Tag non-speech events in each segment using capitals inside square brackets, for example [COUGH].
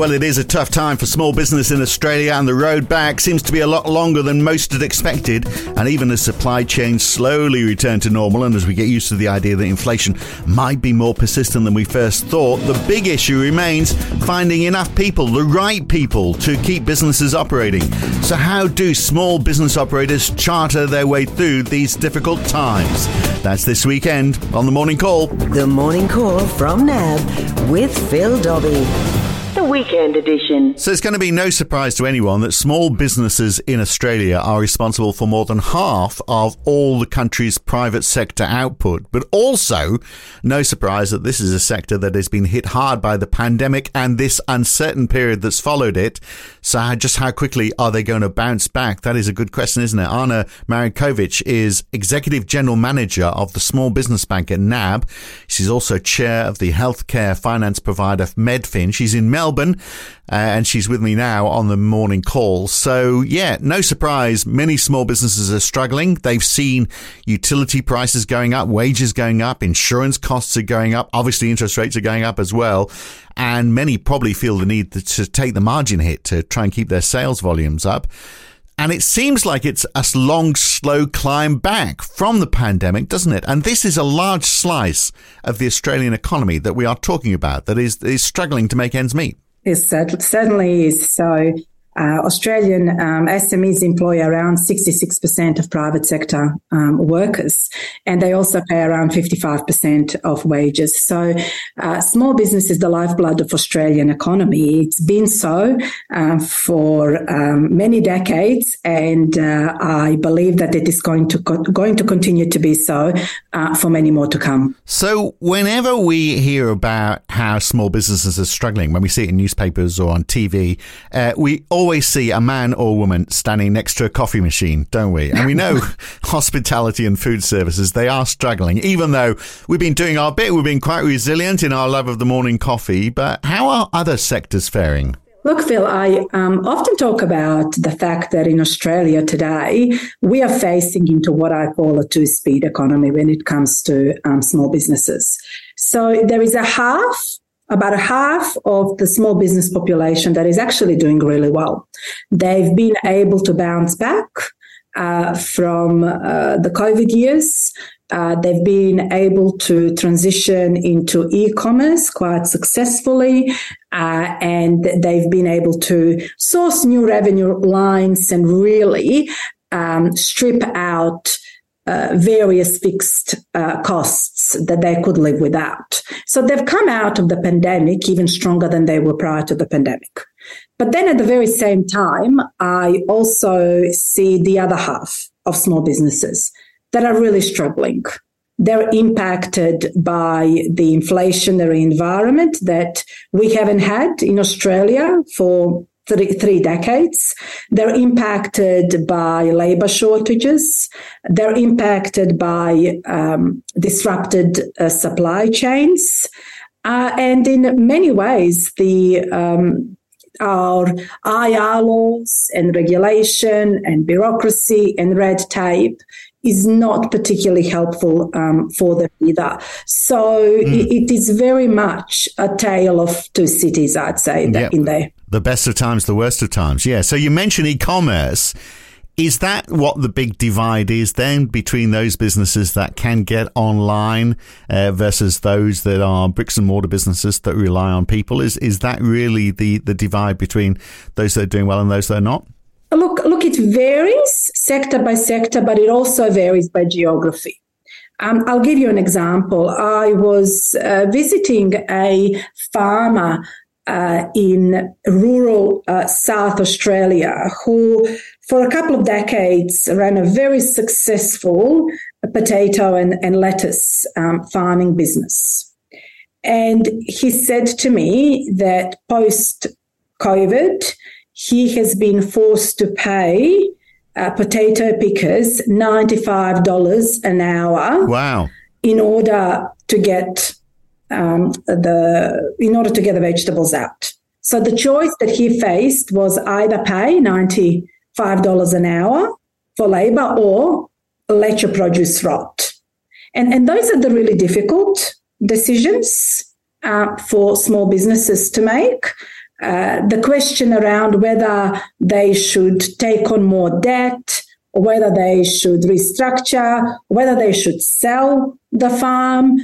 Well, it is a tough time for small business in Australia, and the road back seems to be a lot longer than most had expected. And even as supply chains slowly return to normal, and as we get used to the idea that inflation might be more persistent than we first thought, the big issue remains finding enough people, the right people, to keep businesses operating. So, how do small business operators charter their way through these difficult times? That's this weekend on the Morning Call. The Morning Call from NAB with Phil the weekend edition. So it's going to be no surprise to anyone that small businesses in Australia are responsible for more than half of all the country's private sector output. But also, no surprise that this is a sector that has been hit hard by the pandemic and this uncertain period that's followed it. So just how quickly are they going to bounce back? That is a good question, isn't it? Ana Marinkovic is Executive General Manager of the Small Business Bank at NAB. She's also chair of the healthcare finance provider Medfin. She's in Melbourne, uh, and she's with me now on the morning call. So, yeah, no surprise, many small businesses are struggling. They've seen utility prices going up, wages going up, insurance costs are going up, obviously, interest rates are going up as well. And many probably feel the need to take the margin hit to try and keep their sales volumes up. And it seems like it's a long, slow climb back from the pandemic, doesn't it? And this is a large slice of the Australian economy that we are talking about that is, is struggling to make ends meet. It certainly is. So uh, Australian um, SMEs employ around 66% of private sector um, workers, and they also pay around 55% of wages. So, uh, small business is the lifeblood of Australian economy. It's been so uh, for um, many decades, and uh, I believe that it is going to co- going to continue to be so uh, for many more to come. So, whenever we hear about how small businesses are struggling, when we see it in newspapers or on TV, uh, we always see a man or woman standing next to a coffee machine, don't we? And we know [LAUGHS] hospitality and food services, they are struggling, even though we've been doing our bit. We've been quite resilient in our love of the morning coffee. But how are other sectors faring? Look, Phil, I um, often talk about the fact that in Australia today, we are facing into what I call a two speed economy when it comes to um, small businesses. So there is a half about a half of the small business population that is actually doing really well. They've been able to bounce back uh, from uh, the COVID years. Uh, they've been able to transition into e-commerce quite successfully, uh, and they've been able to source new revenue lines and really um, strip out uh, various fixed uh, costs that they could live without. So they've come out of the pandemic even stronger than they were prior to the pandemic. But then at the very same time, I also see the other half of small businesses that are really struggling. They're impacted by the inflationary environment that we haven't had in Australia for three, three decades. They're impacted by labor shortages. They're impacted by um, disrupted uh, supply chains. Uh, and in many ways, the um, our IR laws and regulation and bureaucracy and red tape is not particularly helpful um, for them either. So mm. it, it is very much a tale of two cities, I'd say, yep. in there. The best of times, the worst of times. Yeah. So you mentioned e-commerce. Is that what the big divide is then between those businesses that can get online uh, versus those that are bricks and mortar businesses that rely on people? Is is that really the, the divide between those that are doing well and those that are not? Look, look, it varies sector by sector, but it also varies by geography. Um, I'll give you an example. I was uh, visiting a farmer uh, in rural uh, South Australia who, for a couple of decades, ran a very successful potato and, and lettuce um, farming business. And he said to me that post COVID, he has been forced to pay uh, potato pickers $95 an hour. Wow. In order to get um, the in order to get the vegetables out. So the choice that he faced was either pay ninety five dollars an hour for labor or let your produce rot. And and those are the really difficult decisions uh, for small businesses to make. uh, the question around whether they should take on more debt, or whether they should restructure, whether they should sell the farm,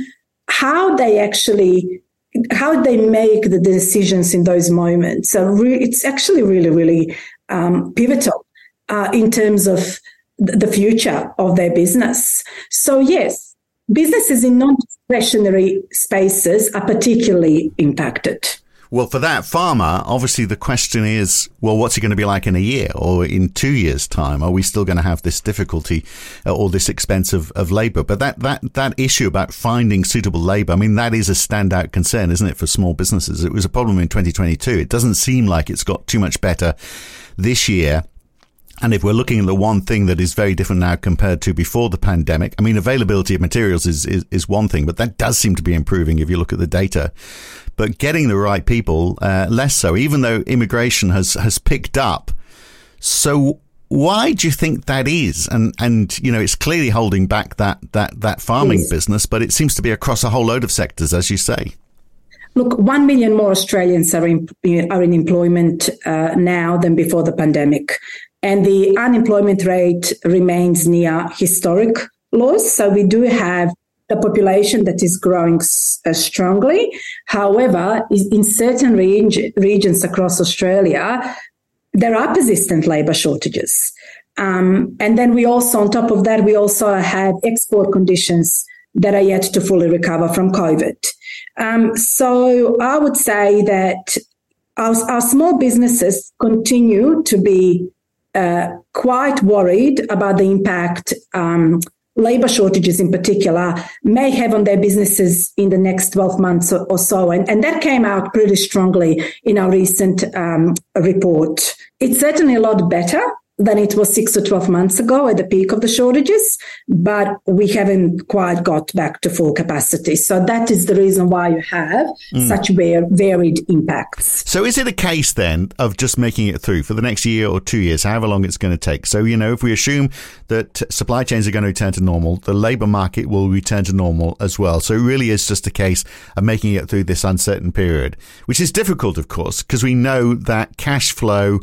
how they actually how they make the decisions in those moments. So re- it's actually really, really um, pivotal uh, in terms of the future of their business. So yes, businesses in non-discretionary spaces are particularly impacted. Well, for that farmer, obviously the question is, well, what's it going to be like in a year or in two years' time? Are we still going to have this difficulty uh, or this expense of, of labour? But that, that, that issue about finding suitable labour, I mean, that is a standout concern, isn't it, for small businesses? It was a problem in 2022. It doesn't seem like it's got too much better this year. And if we're looking at the one thing that is very different now compared to before the pandemic, I mean, availability of materials is, is, is one thing, but that does seem to be improving if you look at the data. But getting the right people, uh, less so, even though immigration has, has picked up. So why do you think that is? And, and, you know, it's clearly holding back that, that, that farming yes. business, but it seems to be across a whole load of sectors, as you say. Look, 1 million more Australians are in, are in employment uh, now than before the pandemic and the unemployment rate remains near historic lows. So we do have the population that is growing uh, strongly. However, in certain reg- regions across Australia, there are persistent labour shortages. Um, and then we also, on top of that, we also have export conditions that are yet to fully recover from COVID. Um, so I would say that our, our small businesses continue to be uh, quite worried about the impact um, labor shortages in particular may have on their businesses in the next 12 months or, or so. And, and, that came out pretty strongly in our recent um, report. It's certainly a lot better than it was six or 12 months ago at the peak of the shortages, but we haven't quite got back to full capacity. So that is the reason why you have mm. such varied impacts. So is it a case then of just making it through for the next year or two years, however long it's going to take? So, you know, if we assume that supply chains are going to return to normal, the labour market will return to normal as well. So it really is just a case of making it through this uncertain period, which is difficult, of course, because we know that cash flow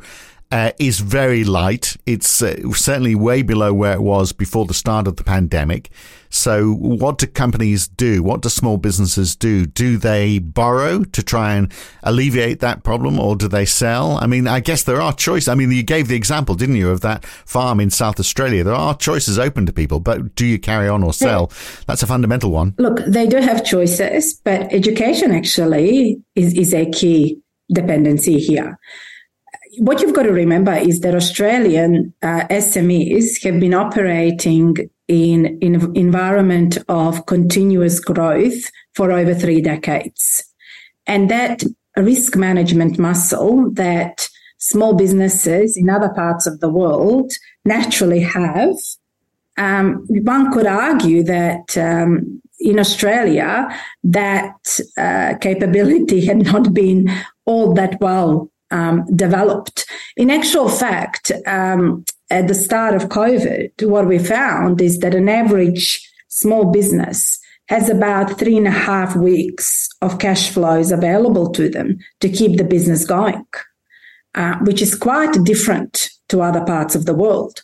uh, is very light. It's uh, certainly way below where it was before the start of the pandemic. So, what do companies do? What do small businesses do? Do they borrow to try and alleviate that problem, or do they sell? I mean, I guess there are choices. I mean, you gave the example, didn't you, of that farm in South Australia? There are choices open to people, but do you carry on or sell? That's a fundamental one. Look, they do have choices, but education actually is, is a key dependency here what you've got to remember is that Australian uh, SMEs have been operating in an environment of continuous growth for over three decades. And that risk management muscle that small businesses in other parts of the world naturally have, um, one could argue that um, in Australia, that uh, capability [LAUGHS] had not been all that well um, developed. In actual fact, um, at the start of COVID, what we found is that an average small business has about three and a half weeks of cash flows available to them to keep the business going, uh, which is quite different to other parts of the world.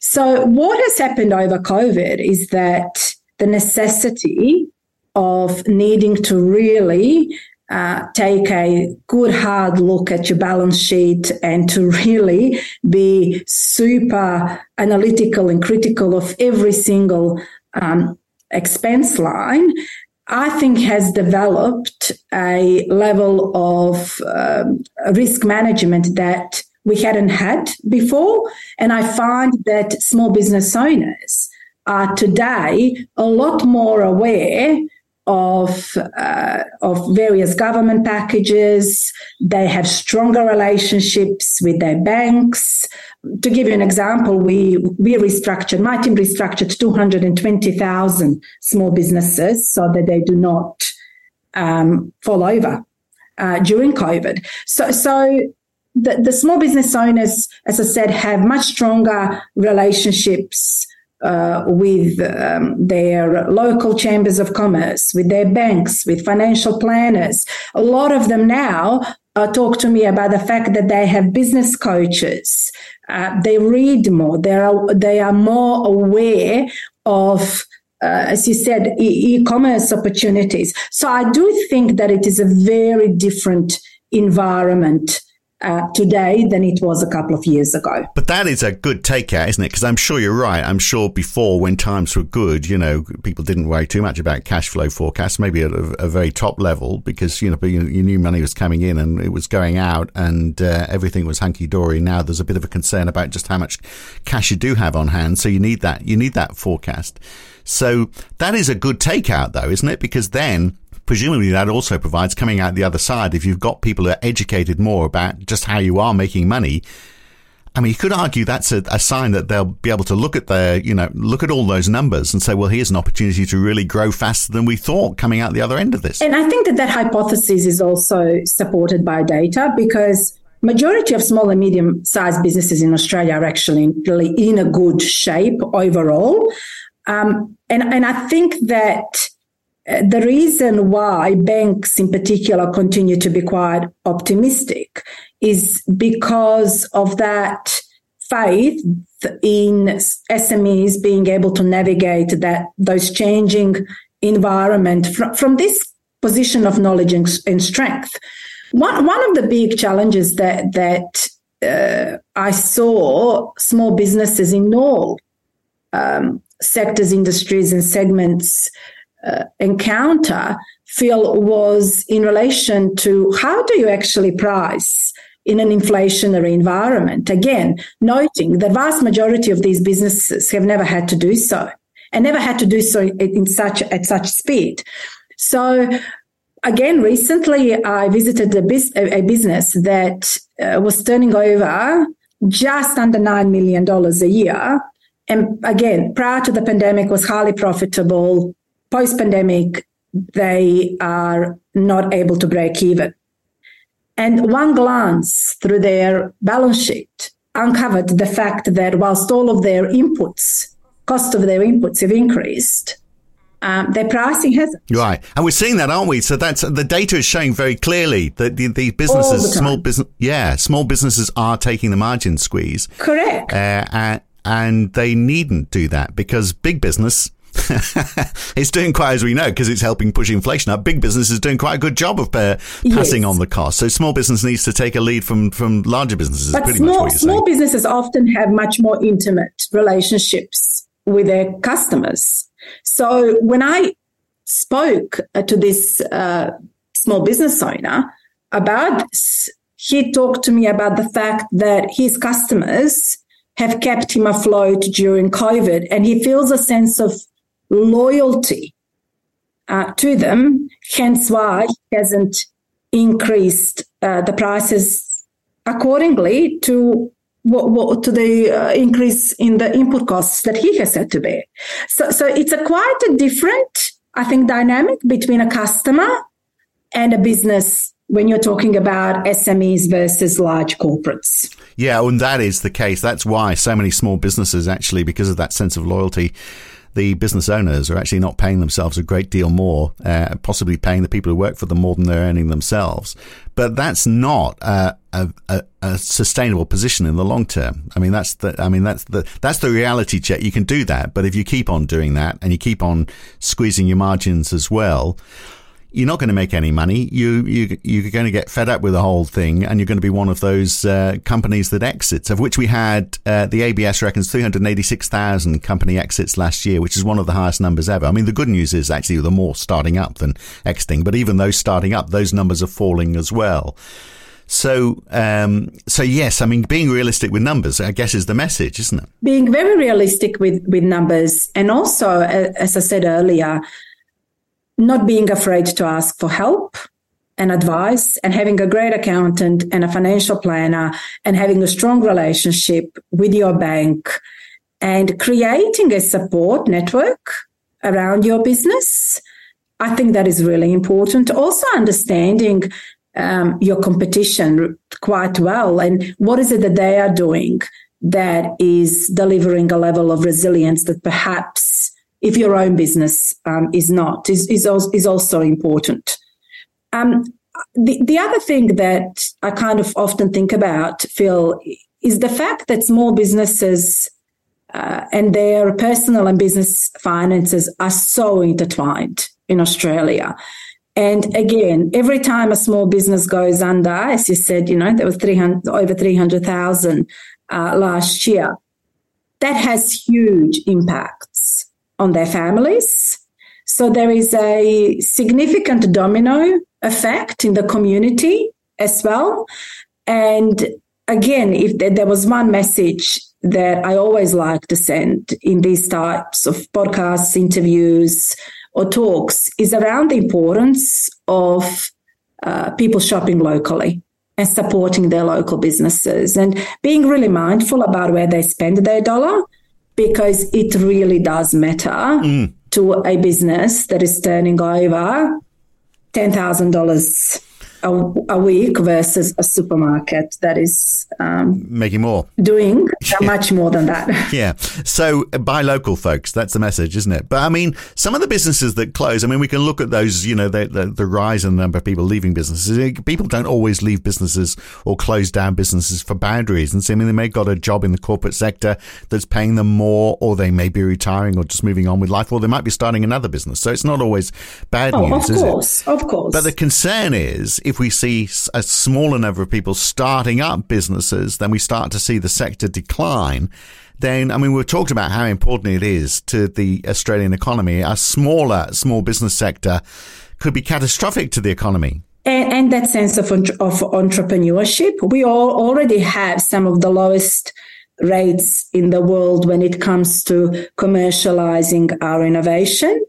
So, what has happened over COVID is that the necessity of needing to really uh, take a good hard look at your balance sheet and to really be super analytical and critical of every single um, expense line, I think has developed a level of um, risk management that we hadn't had before. And I find that small business owners are today a lot more aware of uh, of various government packages. They have stronger relationships with their banks. To give you an example, we we restructured. My team restructured two hundred and twenty thousand small businesses so that they do not um, fall over uh, during COVID. So so. The, the small business owners, as I said, have much stronger relationships uh, with um, their local chambers of commerce, with their banks, with financial planners. A lot of them now uh, talk to me about the fact that they have business coaches. Uh, they read more. They are they are more aware of. Uh, as you said, e- e-commerce opportunities. So I do think that it is a very different environment uh, today than it was a couple of years ago. But that is a good takeout, isn't it? Because I'm sure you're right. I'm sure before, when times were good, you know, people didn't worry too much about cash flow forecasts, maybe at a, a very top level, because you know you, knew money was coming in and it was going out, and uh, everything was hunky dory. Now there's a bit of a concern about just how much cash you do have on hand, so you need that. You need that forecast. So that is a good takeout, though, isn't it? Because then presumably that also provides coming out the other side. If you've got people who are educated more about just how you are making money, I mean, you could argue that's a, a, sign that they'll be able to look at their, you know, look at all those numbers and say, well, here's an opportunity to really grow faster than we thought coming out the other end of this. And I think that that hypothesis is also supported by data because majority of small and medium sized businesses in Australia are actually really in a good shape overall. Um, and, and I think that the reason why banks in particular continue to be quite optimistic is because of that faith in SMEs being able to navigate that those changing environment from, from this position of knowledge and, and strength. One one of the big challenges that that uh, I saw small businesses in all um, sectors, industries, and segments uh, encounter, Phil, was in relation to how do you actually price in an inflationary environment? Again, noting the vast majority of these businesses have never had to do so and never had to do so in such at such speed. So again, recently I visited a, a business that uh, was turning over just under $9 million a year. And again, prior to the pandemic was highly profitable, post pandemic, they are not able to break even. And one glance through their balance sheet uncovered the fact that whilst all of their inputs, cost of their inputs have increased, um, their pricing hasn't. Right, and we're seeing that, aren't we? So that's the data is showing very clearly that the, these businesses, the small business, yeah, small businesses are taking the margin squeeze. Correct, uh, and, and they needn't do that because big business [LAUGHS] it's doing quite as we know because it's helping push inflation up. Big business is doing quite a good job of uh, passing yes. on the cost. So small business needs to take a lead from from larger businesses. But small small businesses often have much more intimate relationships with their customers. So when I spoke uh, to this uh, small business owner about this, he talked to me about the fact that his customers have kept him afloat during COVID, and he feels a sense of loyalty uh, to them, hence why he hasn't increased uh, the prices accordingly to what, what, to the uh, increase in the input costs that he has had to bear. So, so it's a quite a different, I think, dynamic between a customer and a business when you're talking about SMEs versus large corporates. Yeah, and that is the case. That's why so many small businesses actually, because of that sense of loyalty, the business owners are actually not paying themselves a great deal more, uh, possibly paying the people who work for them more than they're earning themselves. But that's not a, a, a, sustainable position in the long term. I mean, that's the, I mean, that's the, that's the reality check. You can do that, but if you keep on doing that and you keep on squeezing your margins as well, you're not going to make any money. You you you're going to get fed up with the whole thing, and you're going to be one of those uh, companies that exits. Of which we had uh, the ABS reckons 386,000 company exits last year, which is one of the highest numbers ever. I mean, the good news is actually the more starting up than exiting, but even those starting up, those numbers are falling as well. So, um, so yes, I mean, being realistic with numbers, I guess, is the message, isn't it? Being very realistic with with numbers, and also, as I said earlier not being afraid to ask for help and advice and having a great accountant and a financial planner and having a strong relationship with your bank and creating a support network around your business. I think that is really important. Also understanding um, your competition quite well and what is it that they are doing that is delivering a level of resilience that perhaps if your own business um, is not, is, is, is also important. Um, the, the other thing that I kind of often think about, Phil, is the fact that small businesses uh, and their personal and business finances are so intertwined in Australia. And again, every time a small business goes under, as you said, you know, there was 300, over 300,000 uh, last year. That has huge impacts on their families. So there is a significant domino effect in the community as well. And again, if there was one message that I always like to send in these types of podcasts, interviews, or talks is around the importance of uh, people shopping locally and supporting their local businesses and being really mindful about where they spend their dollar because it really does matter mm. to a business that is turning over $10,000 a, a week versus a supermarket that is um, making more, doing [LAUGHS] much more than that. [LAUGHS] yeah. So uh, buy local, folks. That's the message, isn't it? But I mean, some of the businesses that close. I mean, we can look at those. You know, the, the, the rise in the number of people leaving businesses. People don't always leave businesses or close down businesses for bad reasons. I mean, they may have got a job in the corporate sector that's paying them more, or they may be retiring or just moving on with life, or they might be starting another business. So it's not always bad oh, news, of course, Of course. But the concern is if we see a smaller number of people starting up businesses, then we start to see the sector decline. Then, I mean, we've talked about how important it is to the Australian economy. A smaller small business sector could be catastrophic to the economy. And, and that sense of, of entrepreneurship. We all already have some of the lowest rates in the world when it comes to commercializing our innovation.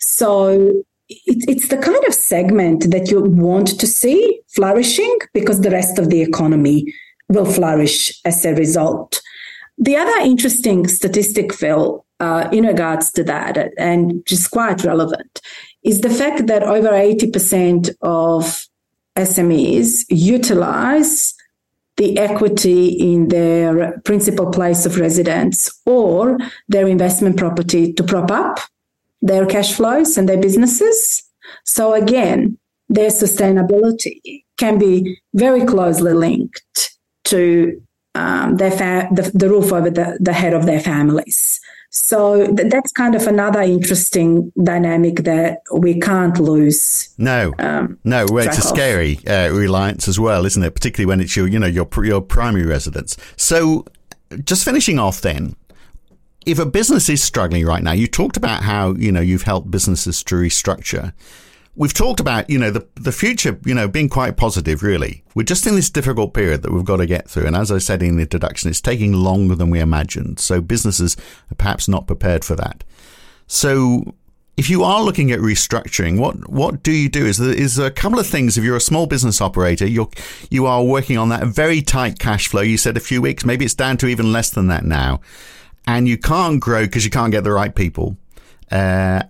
So it, it's the kind of segment that you want to see flourishing because the rest of the economy will flourish as a result. The other interesting statistic, Phil, uh, in regards to that, and just quite relevant, is the fact that over 80% of SMEs utilize the equity in their principal place of residence or their investment property to prop up their cash flows and their businesses. So again, their sustainability can be very closely linked to um, their fa- the, the, roof over the, the head of their families. So th- that's kind of another interesting dynamic that we can't lose. No, um, no, well, it's a scary uh, reliance as well, isn't it? Particularly when it's your, you know, your your primary residence. So, just finishing off then, if a business is struggling right now, you talked about how, you know, you've helped businesses to restructure. We've talked about, you know, the, the future, you know, being quite positive, really. We're just in this difficult period that we've got to get through. And as I said in the introduction, it's taking longer than we imagined. So businesses are perhaps not prepared for that. So if you are looking at restructuring, what what do you do? Is there, is there a couple of things? If you're a small business operator, you're you are working on that very tight cash flow. You said a few weeks, maybe it's down to even less than that now and you can't grow because you can't get the right people. Uh,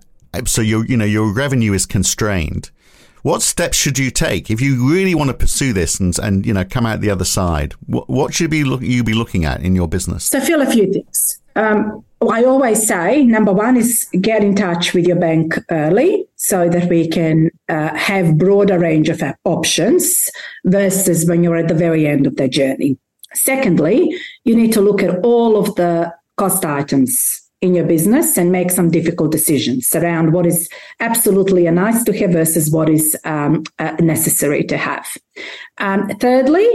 so your you know your revenue is constrained. What steps should you take if you really want to pursue this and and you know come out the other side? What, what should be look, you be looking at in your business? So feel a few things. Um, I always say number one is get in touch with your bank early so that we can uh, have broader range of options versus when you're at the very end of the journey. Secondly, you need to look at all of the cost items in your business and make some difficult decisions around what is absolutely a nice to have versus what is um, uh, necessary to have. Um, thirdly,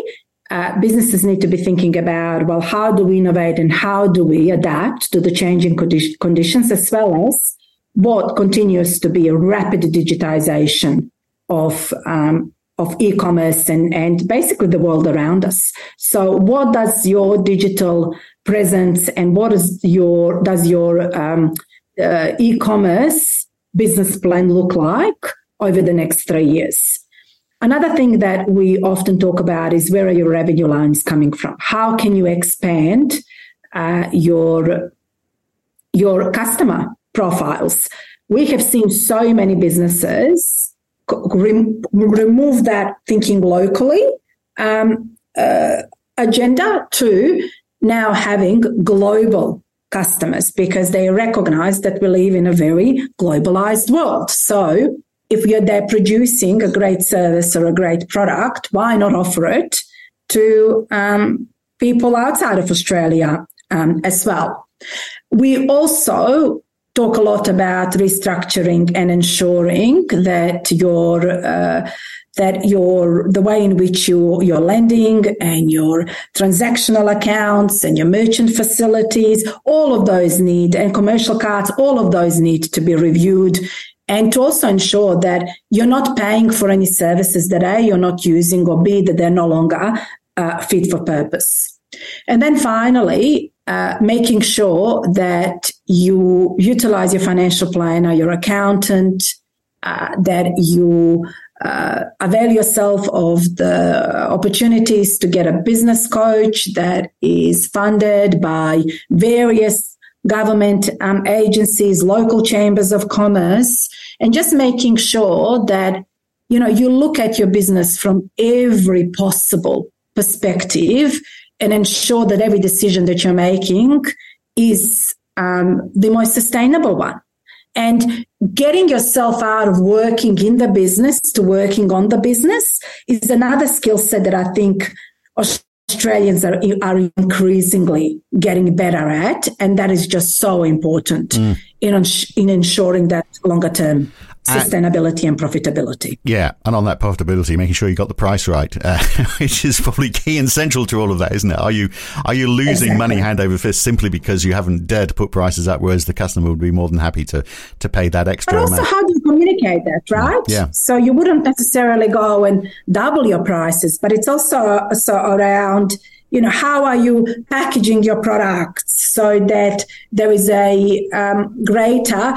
uh, businesses need to be thinking about well, how do we innovate and how do we adapt to the changing condi- conditions as well as what continues to be a rapid digitization of um, of e-commerce and, and basically the world around us. So what does your digital presence and what is your does your um, uh, e-commerce business plan look like over the next three years? Another thing that we often talk about is where are your revenue lines coming from? How can you expand uh, your your customer profiles? We have seen so many businesses remove that thinking locally um, uh, agenda to now having global customers because they recognize that we live in a very globalized world. So if you're there producing a great service or a great product, why not offer it to um, people outside of Australia um, as well? We also talk a lot about restructuring and ensuring that your uh, that your the way in which you your lending and your transactional accounts and your merchant facilities all of those need and commercial cards all of those need to be reviewed and to also ensure that you're not paying for any services that a you're not using or b that they're no longer uh, fit for purpose. And then finally uh, making sure that you utilize your financial planner your accountant uh, that you uh, avail yourself of the opportunities to get a business coach that is funded by various government um, agencies, local chambers of commerce, and just making sure that you know you look at your business from every possible perspective and ensure that every decision that you're making is um, the most sustainable one. And getting yourself out of working in the business to working on the business is another skill set that I think Australians are, are increasingly getting better at. And that is just so important mm. in, in ensuring that longer term sustainability and, and, profitability. Yeah, and on that profitability, making sure you got the price right, uh, [LAUGHS] which is probably key and central to all of that, isn't it? Are you are you losing exactly. money hand over fist simply because you haven't dared to put prices up, whereas the customer would be more than happy to to pay that extra? And also, amount? how do you communicate that, right? Yeah. So you wouldn't necessarily go and double your prices, but it's also also around you know how are you packaging your products so that there is a um, greater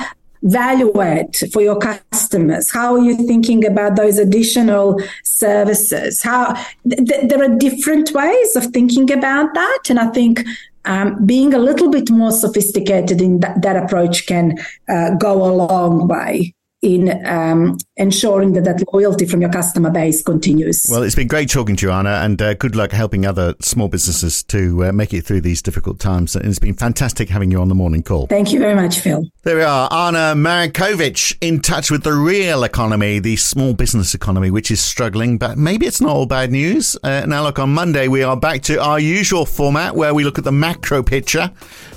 value add for your customers? How are you thinking about those additional services? How th- there are different ways of thinking about that, and I think um, being a little bit more sophisticated in that, that approach can uh, go a long way in um, ensuring that that loyalty from your customer base continues. Well, it's been great talking to you, Ana, and uh, good luck helping other small businesses to uh, make it through these difficult times. And it's been fantastic having you on the morning call. Thank you very much, Phil. There we are, Ana Markovic, in touch with the real economy, the small business economy, which is struggling, but maybe it's not all bad news. Uh, now, look, on Monday, we are back to our usual format where we look at the macro picture,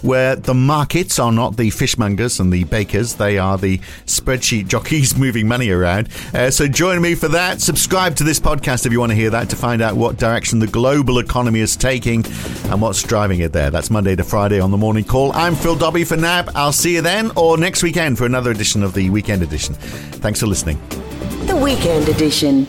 where the markets are not the fishmongers and the bakers, they are the spreadsheet jockeys moving money around. Uh, so join me for that. Subscribe to this podcast if you want to hear that to find out what direction the global economy is taking and what's driving it there. That's Monday to Friday on the morning call. I'm Phil Dobby for NAB. I'll see you then or next weekend for another edition of the Weekend Edition. Thanks for listening. The Weekend Edition.